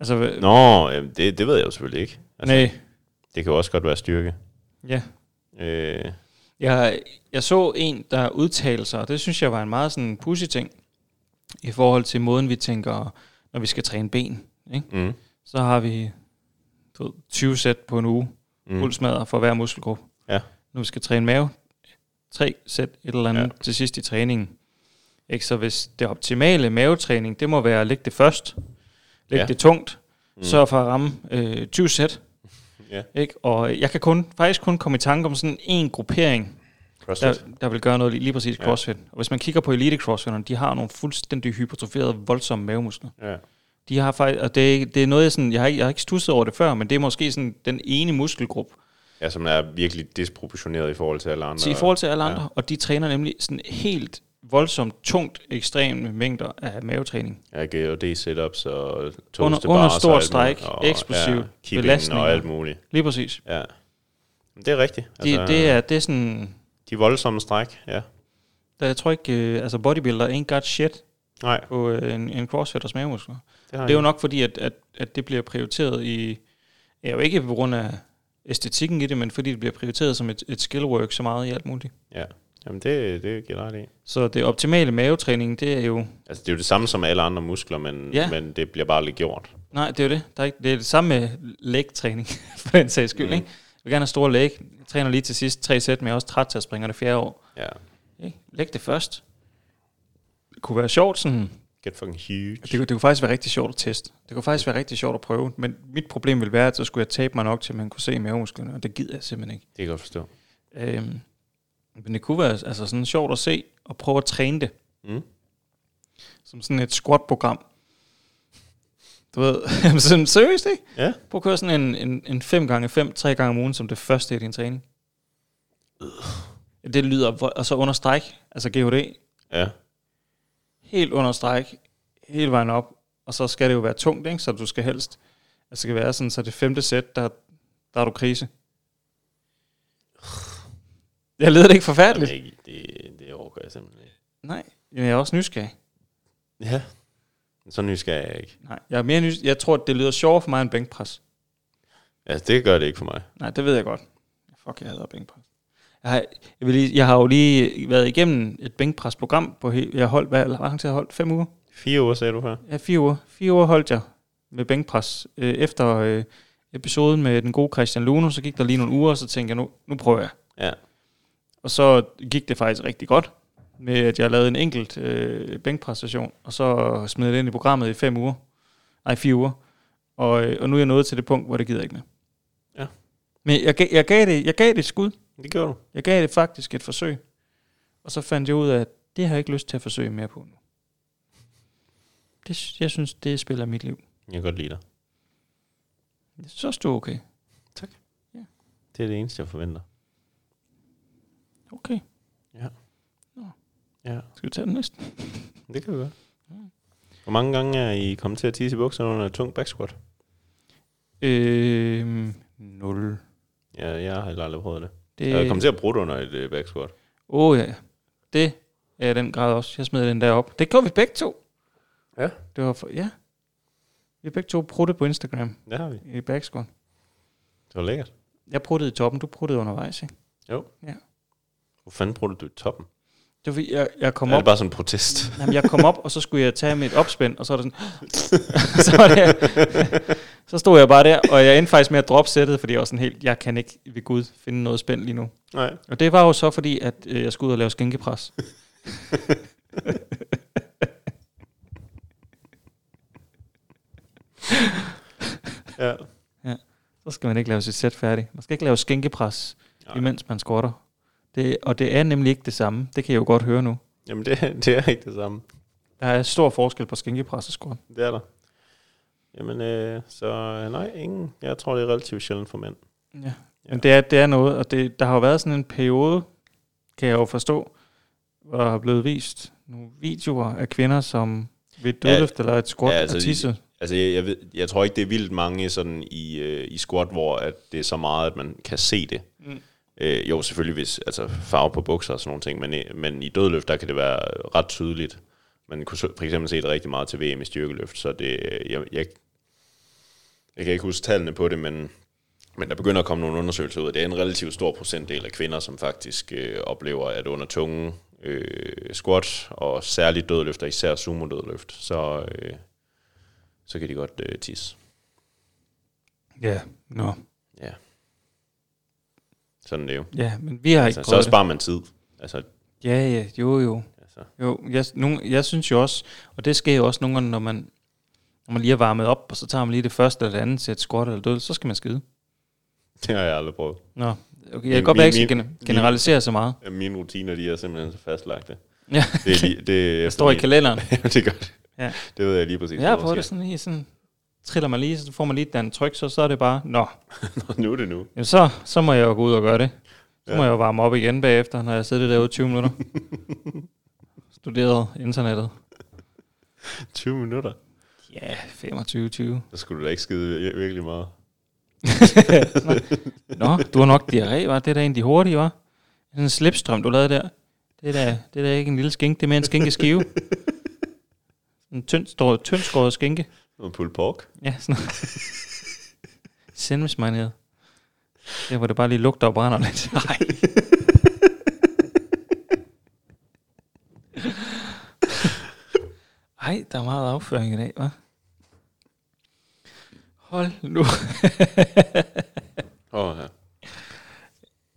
Altså, Nå, jamen, det, det ved jeg jo selvfølgelig ikke. altså, nej, Det kan jo også godt være styrke. ja. Øh, Jeg, jeg så en, der udtalte sig, og det synes jeg var en meget sådan pussy ting, i forhold til måden, vi tænker, når vi skal træne ben. Ikke? mm, Så har vi du ved, 20 sæt på en uge, mm, pulsmadder for hver muskelgruppe. Ja. Når vi skal træne mave, tre sæt et eller andet Ja. til sidst i træningen. Ikke? Så hvis det optimale mavetræning, det må være at lægge det først, lægge Ja. det tungt, mm, sørg for at ramme øh, 20 sæt, Ja. ikke? og jeg kan kun, faktisk kun komme i tanke om sådan en gruppering, der, CrossFit. der vil gøre noget lige, lige præcis i Ja. CrossFit. Og hvis man kigger på elite crossfitterne, de har nogle fuldstændig hypertroferede, voldsomme mavemuskler. Ja. De har faktisk, og det, er- det er noget, jeg, sådan, jeg, har ikke, jeg har ikke stusset over det før, men det er måske sådan den ene muskelgruppe, ja, som er virkelig disproportioneret i forhold til alle andre. Så i forhold til alle Ja. andre, og de træner nemlig sådan helt voldsomt tungt ekstreme mængder af mavetræning. Ja, GOD setups og Under- toaste under bars stor stræk, eksplosiv ja, keeping belastninger. og alt muligt. Lige præcis. Ja. Men Det er rigtigt. Altså, det, er, det er sådan... de voldsomme stræk, ja. Der, jeg tror ikke... Øh, altså bodybuilder ain't got shit Nej, på øh, en, en crossfitters mavemuskler. det Det er jo nok fordi, at, at, at det bliver prioriteret i... Ja, jo ikke på grund af æstetikken i det, men fordi det bliver prioriteret som et, et skillwork så meget i alt muligt. Ja. Jamen, det, det giver ret i. Så det optimale mavetræning, det er jo... Altså, det er jo det samme som alle andre muskler, men, Ja. men det bliver bare lidt gjort. Nej, det er jo det. Der er ikke, det er det samme med lægtræning, for den sags skyld. Mm. Ikke? Jeg vil gerne have store læg. Jeg træner lige til sidst tre sæt, men jeg er også træt til at springe det fjerde år. Ja. Ikke? Læg det først. Det kunne være sjovt sådan... Get fucking huge. Det det kunne faktisk være rigtig sjovt at teste. Det kunne faktisk være rigtig sjovt at prøve. Men mit problem ville være, at så skulle jeg tabe mig nok til, at man kunne se mavemusklerne, og det gider jeg simpelthen ikke. Det kan jeg godt forstå. Øhm, men det kunne være altså sådan sjovt at se, og prøve at træne det. Mm. Som sådan et squat-program. Du ved, sådan seriøst, ikke? Ja. Prøv at køre sådan en, en, en 5 gange 5 tre gange om ugen, som det første i din træning. Det lyder, og så under stræk, altså GHD, Ja. Helt under stræk, hele vejen op, og så skal det jo være tungt, ikke? så du skal helst, altså det skal være sådan, så det femte sæt, der, der er du krise. Jeg lyder det ikke forfærdeligt? Jamen, ikke, det, det overgår jeg simpelthen ikke. Nej, men jeg er også nysgerrig. Ja. Så nysgerrig er jeg ikke. Nej, jeg er mere nys- Jeg tror, det lyder sjovere for mig end bænkpres. Altså, det gør det ikke for mig. Nej, det ved jeg godt. Fuck, jeg hader bænkpres. Jeg har, jeg, vil lige, jeg har jo lige været igennem et bænkpresprogram på jeg holdt, hvad, hvor lang tid har jeg holdt? Fem uger? Fire uger, sagde du før. Ja, fire uger. Fire uger holdt jeg med bænkpres. Øh, efter øh, episoden med den gode Christian Luno, så gik der lige nogle uger, og så tænkte jeg, nu, nu prøver jeg. Ja. Og så gik det faktisk rigtig godt, med at jeg lavede en enkelt øh, bænkpræstation, og så smed jeg det ind i programmet i fem uger. Nej, fire uger. Og, øh, og nu er jeg nået til det punkt, hvor det gider jeg ikke mere. Ja. Men jeg, jeg, gav det, jeg gav det et skud. Det gør du. Jeg gav det faktisk et forsøg. Og så fandt jeg ud af, at det har jeg ikke lyst til at forsøge mere på nu. Det, jeg synes, det spiller mit liv. Jeg kan godt lide dig. Så stod okay. Det er det eneste, jeg forventer. Okay, Ja, skal vi tage den næste? det kan vi godt. Hvor mange gange er I kommet til at tisse i bukserne under et tungt back squat? Øh, 0. Ja, jeg har heller aldrig prøvet det. Det, Jeg kommet til at bruge under et øh, back squat. Åh oh, ja, det er den grad også. Jeg smed den der op. Det gjorde vi begge to. Ja. Det var for, ja. Vi begge to pruttet på Instagram Det har vi. i backsquat. Det var lækkert. Jeg pruttede i toppen, du pruttede undervejs, ikke? Jo. Ja. Hvor fanden brugte du i toppen? Det var, fordi, jeg, jeg kom er op, det bare sådan en protest? Jamen, jeg kom op, og så skulle jeg tage mit opspænd, og så er det sådan... så, var det, så stod jeg bare der, og jeg endte faktisk med at droppe sættet, fordi jeg var sådan helt, jeg kan ikke ved Gud finde noget spænd lige nu. Nej. Og det var jo så fordi, at øh, jeg skulle ud og lave skænkepres. Ja. Så skal man ikke lave sit sæt færdigt. Man skal ikke lave skænkepres, Nej. imens man squatter. Det, og det er nemlig ikke det samme. Det kan jeg jo godt høre nu. Jamen, det, det er ikke det samme. Der er stor forskel på skænkepres og squat. Det er der. Jamen, øh, så øh, nej, ingen. Jeg tror, det er relativt sjældent for mænd. Ja. Men det er, det er noget, og det, der har jo været sådan en periode, kan jeg jo forstå, hvor der har blevet vist nogle videoer af kvinder, som ved et Ja, dødløft eller et squat ja, ja, altså, altså, tisse. Altså, jeg, jeg, ved, jeg tror ikke, det er vildt mange sådan i, øh, i squat, hvor at det er så meget, at man kan se det. Øh, jo, selvfølgelig hvis altså, farve på bukser og sådan nogle ting, men, øh, men i dødløft, der kan det være øh, ret tydeligt. Man kunne for eksempel se det rigtig meget til VM i styrkeløft, så det, øh, jeg, jeg, jeg kan ikke huske tallene på det, men, men der begynder at komme nogle undersøgelser ud det. er en relativt stor procentdel af kvinder, som faktisk øh, oplever, at under tunge øh, squat og særligt dødløfter, især sumo-dødløft, så, øh, så kan de godt øh, tisse. Ja, nå. No. Sådan er det jo. Ja, men vi har Altså, ikke så prøvet det. sparer man tid. Altså, Ja, ja, jo, jo. altså, Jo, jeg, nogle, jeg synes jo også, og det sker jo også nogle gange, når man, når man lige er varmet op, og så tager man lige det første eller det andet sæt squat eller død, så skal man skide. det har jeg aldrig prøvet. Nå, okay, jeg kan godt ikke gen- generalisere så meget. Mine rutiner, de er simpelthen så fastlagte. Ja, Det, er lige, det, det står i kalenderen. det gør det. Ja. Det ved jeg lige præcis. Jeg har prøvet det sådan lige sådan, triller man lige, så får man lige den tryk, så, så er det bare, nå, nu er det nu. jamen så, så må jeg jo gå ud og gøre det. Så Ja. må jeg jo varme op igen bagefter, når jeg sidder derude i 20 minutter. studeret internettet. 20 minutter. Ja, 25-20. Så skulle du da ikke skide vir- virkelig meget. Nå, du har nok diarré, var Det er da en af de hurtige, var. Sådan en slipstrøm, du lavede der. Det er da, det er da ikke en lille skænke, det er mere en skænkeskive. En tynd, stor, tynd skåret skænke. Noget pulled pork. Ja, sådan noget. Sandwichmarineret. Der hvor det bare lige lugter og brænder lidt. Nej. Ej, der er meget afføring i dag, hva'? Hold nu. Åh, oh, ja.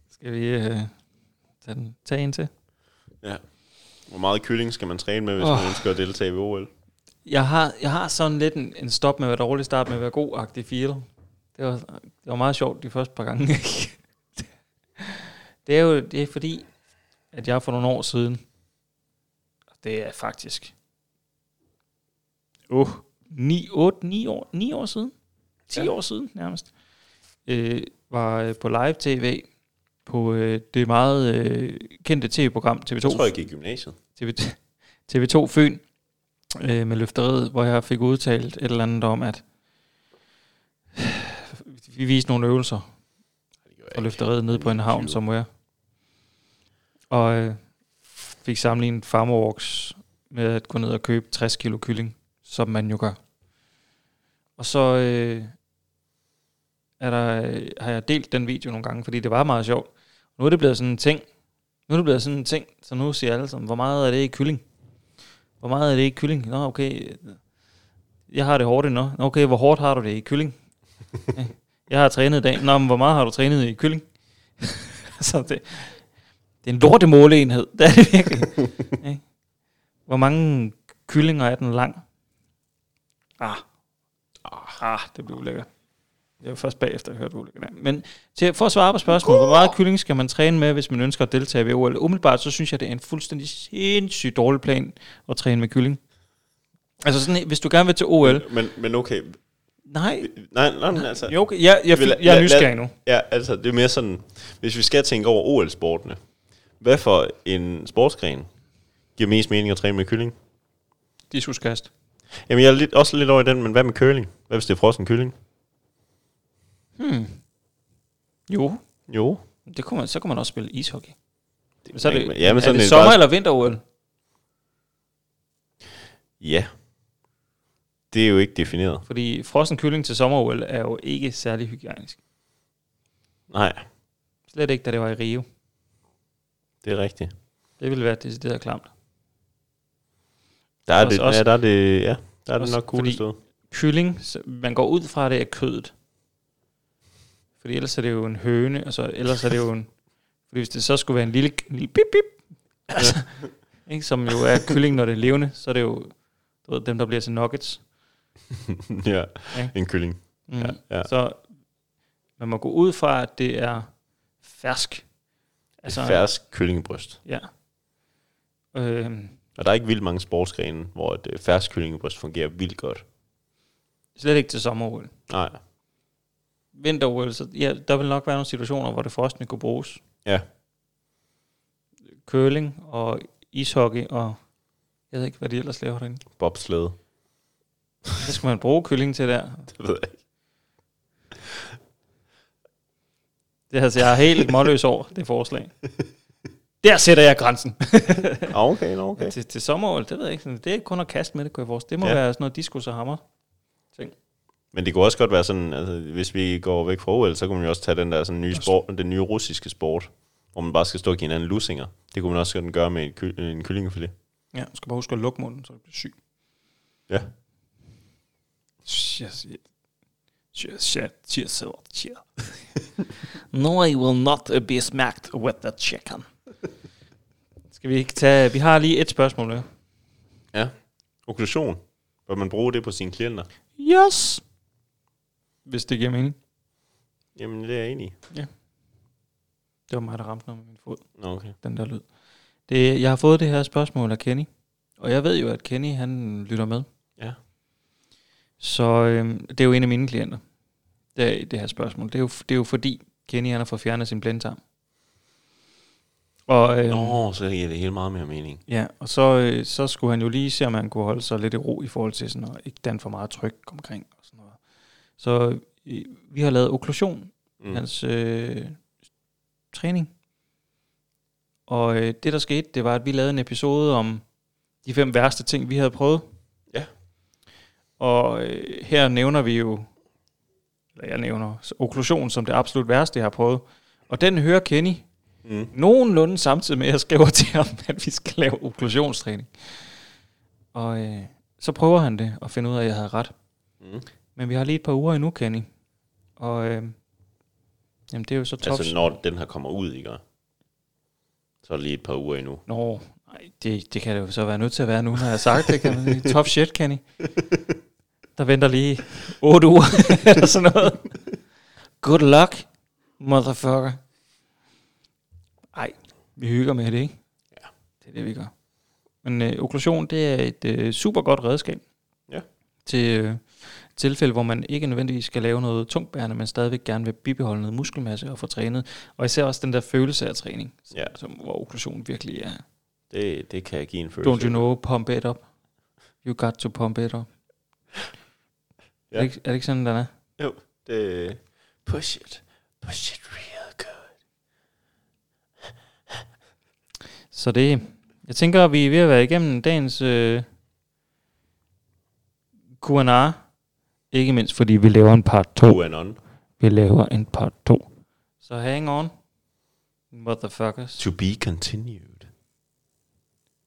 Skal vi uh, tage, den, tage en til? ja. Hvor meget kylling skal man træne med, hvis oh. man ønsker at deltage ved OL? Jeg har, jeg har sådan lidt en, en stop med at være dårlig, start med at være god-agtig feel. Det var, det var meget sjovt de første par gange. det er jo det er fordi, at jeg for nogle år siden, og det er faktisk, uh, 9, 8, 9 år, 9 år siden, 10 Ja. ja. år siden nærmest, øh, var øh, på live-tv på øh, det meget øh, kendte tv-program TV2. Jeg tror, jeg gik i gymnasiet. TV, TV2 Fyn øh, med løfteriet, hvor jeg fik udtalt et eller andet om, at vi viste nogle øvelser ikke. løfteriet nede på en havn 20. somewhere. Og øh, fik sammenlignet farmerwalks med at gå ned og købe 60 kilo kylling, som man jo gør. Og så øh, er der, øh, har jeg delt den video nogle gange, fordi det var meget sjovt. Nu er det blevet sådan en ting. Nu er det blevet sådan en ting, så nu siger alle sammen, hvor meget er det i kylling? Hvor meget er det i kylling? Nå, okay. Jeg har det hårdt endnu. Nå, okay, hvor hårdt har du det i kylling? Jeg har trænet i dag. Nå, men hvor meget har du trænet i kylling? så det, det er en lortemåleenhed. Det er det virkelig. Ja. Hvor mange kyllinger er den lang? Ah. Ah, det blev lækkert. Det var først bagefter, jeg hørte, det er. Men til, for at svare på spørgsmålet, hvor meget kylling skal man træne med, hvis man ønsker at deltage ved OL? Umiddelbart, så synes jeg, det er en fuldstændig sindssygt dårlig plan at træne med kylling. Altså sådan, hvis du gerne vil til OL. Men, men okay. Nej, Nej, nej, men altså... jo, okay, jeg, jeg, jeg, jeg er nysgerrig nu. Ja, altså, det er mere sådan... Hvis vi skal tænke over OL-sportene, hvad for en sportsgren giver mest mening at træne med kylling? Diskuskast. Jamen, jeg er lidt, også lidt over i den, men hvad med curling? Hvad hvis det er frossen kylling? Hmm. Jo, Jo. det kunne man, så kunne man også spille ishockey. Men så er det, ja, men er sådan det en sommer- bare- eller vinter-OL? Ja. Det er jo ikke defineret. Fordi frossen kylling til sommer-OL er jo ikke særlig hygiejnisk. Nej, Slet ikke, da det var i Rio. det er rigtigt. Det ville være decideret klamt. Der er Også- det, også- ja, der er det, ja, der er det også nok cool fordi- sted. Kylling, så man går ud fra, at det er kødet. Fordi ellers er det jo en høne, og så ellers er det jo en... Fordi hvis det så skulle være en lille, en lille bip bip, altså, ikke, som jo er kylling, når det er levende, så er det jo du ved, dem, der bliver til nuggets. ja, Ja. en kylling. Mm. Ja, ja. Så man må gå ud fra, at det er fersk. Altså, Færsk kyllingebryst. Ja. Øhm, Og der er ikke vildt mange sportsgrene, hvor et øh, færsk kyllingebryst fungerer vildt godt. slet ikke til sommer Nej. Vinter så ja, der vil nok være nogle situationer, hvor det frostende kunne bruges. Ja. Curling og ishockey og jeg ved ikke, hvad de ellers laver derinde. Bobslede. Det skal man bruge kylling til der. Det ved jeg ikke. Det altså, jeg er helt målløs over det forslag. Der sætter jeg grænsen. Ah, okay, okay. til, til sommer det ved jeg ikke. Det er kun at kaste med det, kunne jeg forestille. Det må Ja. ja. være sådan noget diskus og hammer. Men det kunne også godt være sådan, altså, hvis vi går væk fra OL, så kunne man jo også tage den der sådan nye sport, den nye russiske sport, hvor man bare skal stå og give hinanden lussinger. Det kunne man også sådan gøre med en, ky- en kyllingefilet. Ja, du skal bare huske at lukke munden, så du bliver syg. Ja. Cheers, cheers, cheers, cheers, cheers. no, I will not be smacked with that chicken. Skal vi ikke tage... Vi har lige et spørgsmål mere. Ja. Okklusion. Bør man bruge det på sine klienter? Yes! Hvis det giver mening. Jamen, det er jeg enig i. Det var mig, der ramte noget med min fod. Okay. den der lyd. Det, jeg har fået det her spørgsmål af Kenny, og jeg ved jo, at Kenny han lytter med. Ja. Så øhm, det er jo en af mine klienter, det, det her spørgsmål. Det er, jo, det er jo fordi, Kenny han har fået fjernet sin blindtarm. Og, øh, Nå, så giver det helt meget mere mening. Ja, og så, øh, så skulle han jo lige se, om han kunne holde sig lidt i ro i forhold til sådan, at ikke danne for meget tryk omkring. Og sådan noget. Så øh, vi har lavet okklusion, mm. hans øh, træning. Og øh, det, der skete, det var, at vi lavede en episode om de fem værste ting, vi havde prøvet. Ja. Og øh, her nævner vi jo, eller jeg nævner, okklusion som det absolut værste, jeg har prøvet. Og den hører Kenny Mm. nogenlunde samtidig med, at jeg skriver til ham, at vi skal lave okklusionstræning. Og øh, så prøver han det, og finder ud af, at jeg havde ret. Mm. Men vi har lige et par uger endnu, Kenny. Og øh, jamen, det er jo så tops. Altså, når den her kommer ud, ikke? Så er det lige et par uger endnu. Nå, nej, det, det kan det jo så være nødt til at være nu, når jeg har sagt det. Kan man, top shit, Kenny. Der venter lige otte uger, eller sådan noget. Good luck, motherfucker. Ej, vi hygger med det, ikke? Ja. Det er det, vi gør. Men øh, okklusion, det er et øh, super godt redskab. Ja. Til øh, tilfælde, hvor man ikke nødvendigvis skal lave noget tungbærende, men stadigvæk gerne vil bibeholde noget muskelmasse og få trænet. Og især også den der følelse af træning, som, Ja. som, hvor okklusion virkelig er. Det, det kan give en følelse. Don't you know, pump it up. You got to pump it up. Ja. Er, det ikke, er det ikke sådan, den er? Jo, det... Push it. Push it real good. Så det, jeg tænker, at vi er ved at være igennem dagens øh, Q&A. Ikke mindst, fordi vi laver en part 2. QAnon. Vi laver en part 2. Så hang on, motherfuckers. To be continued.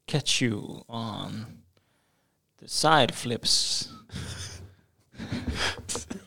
Catch you on the side flips.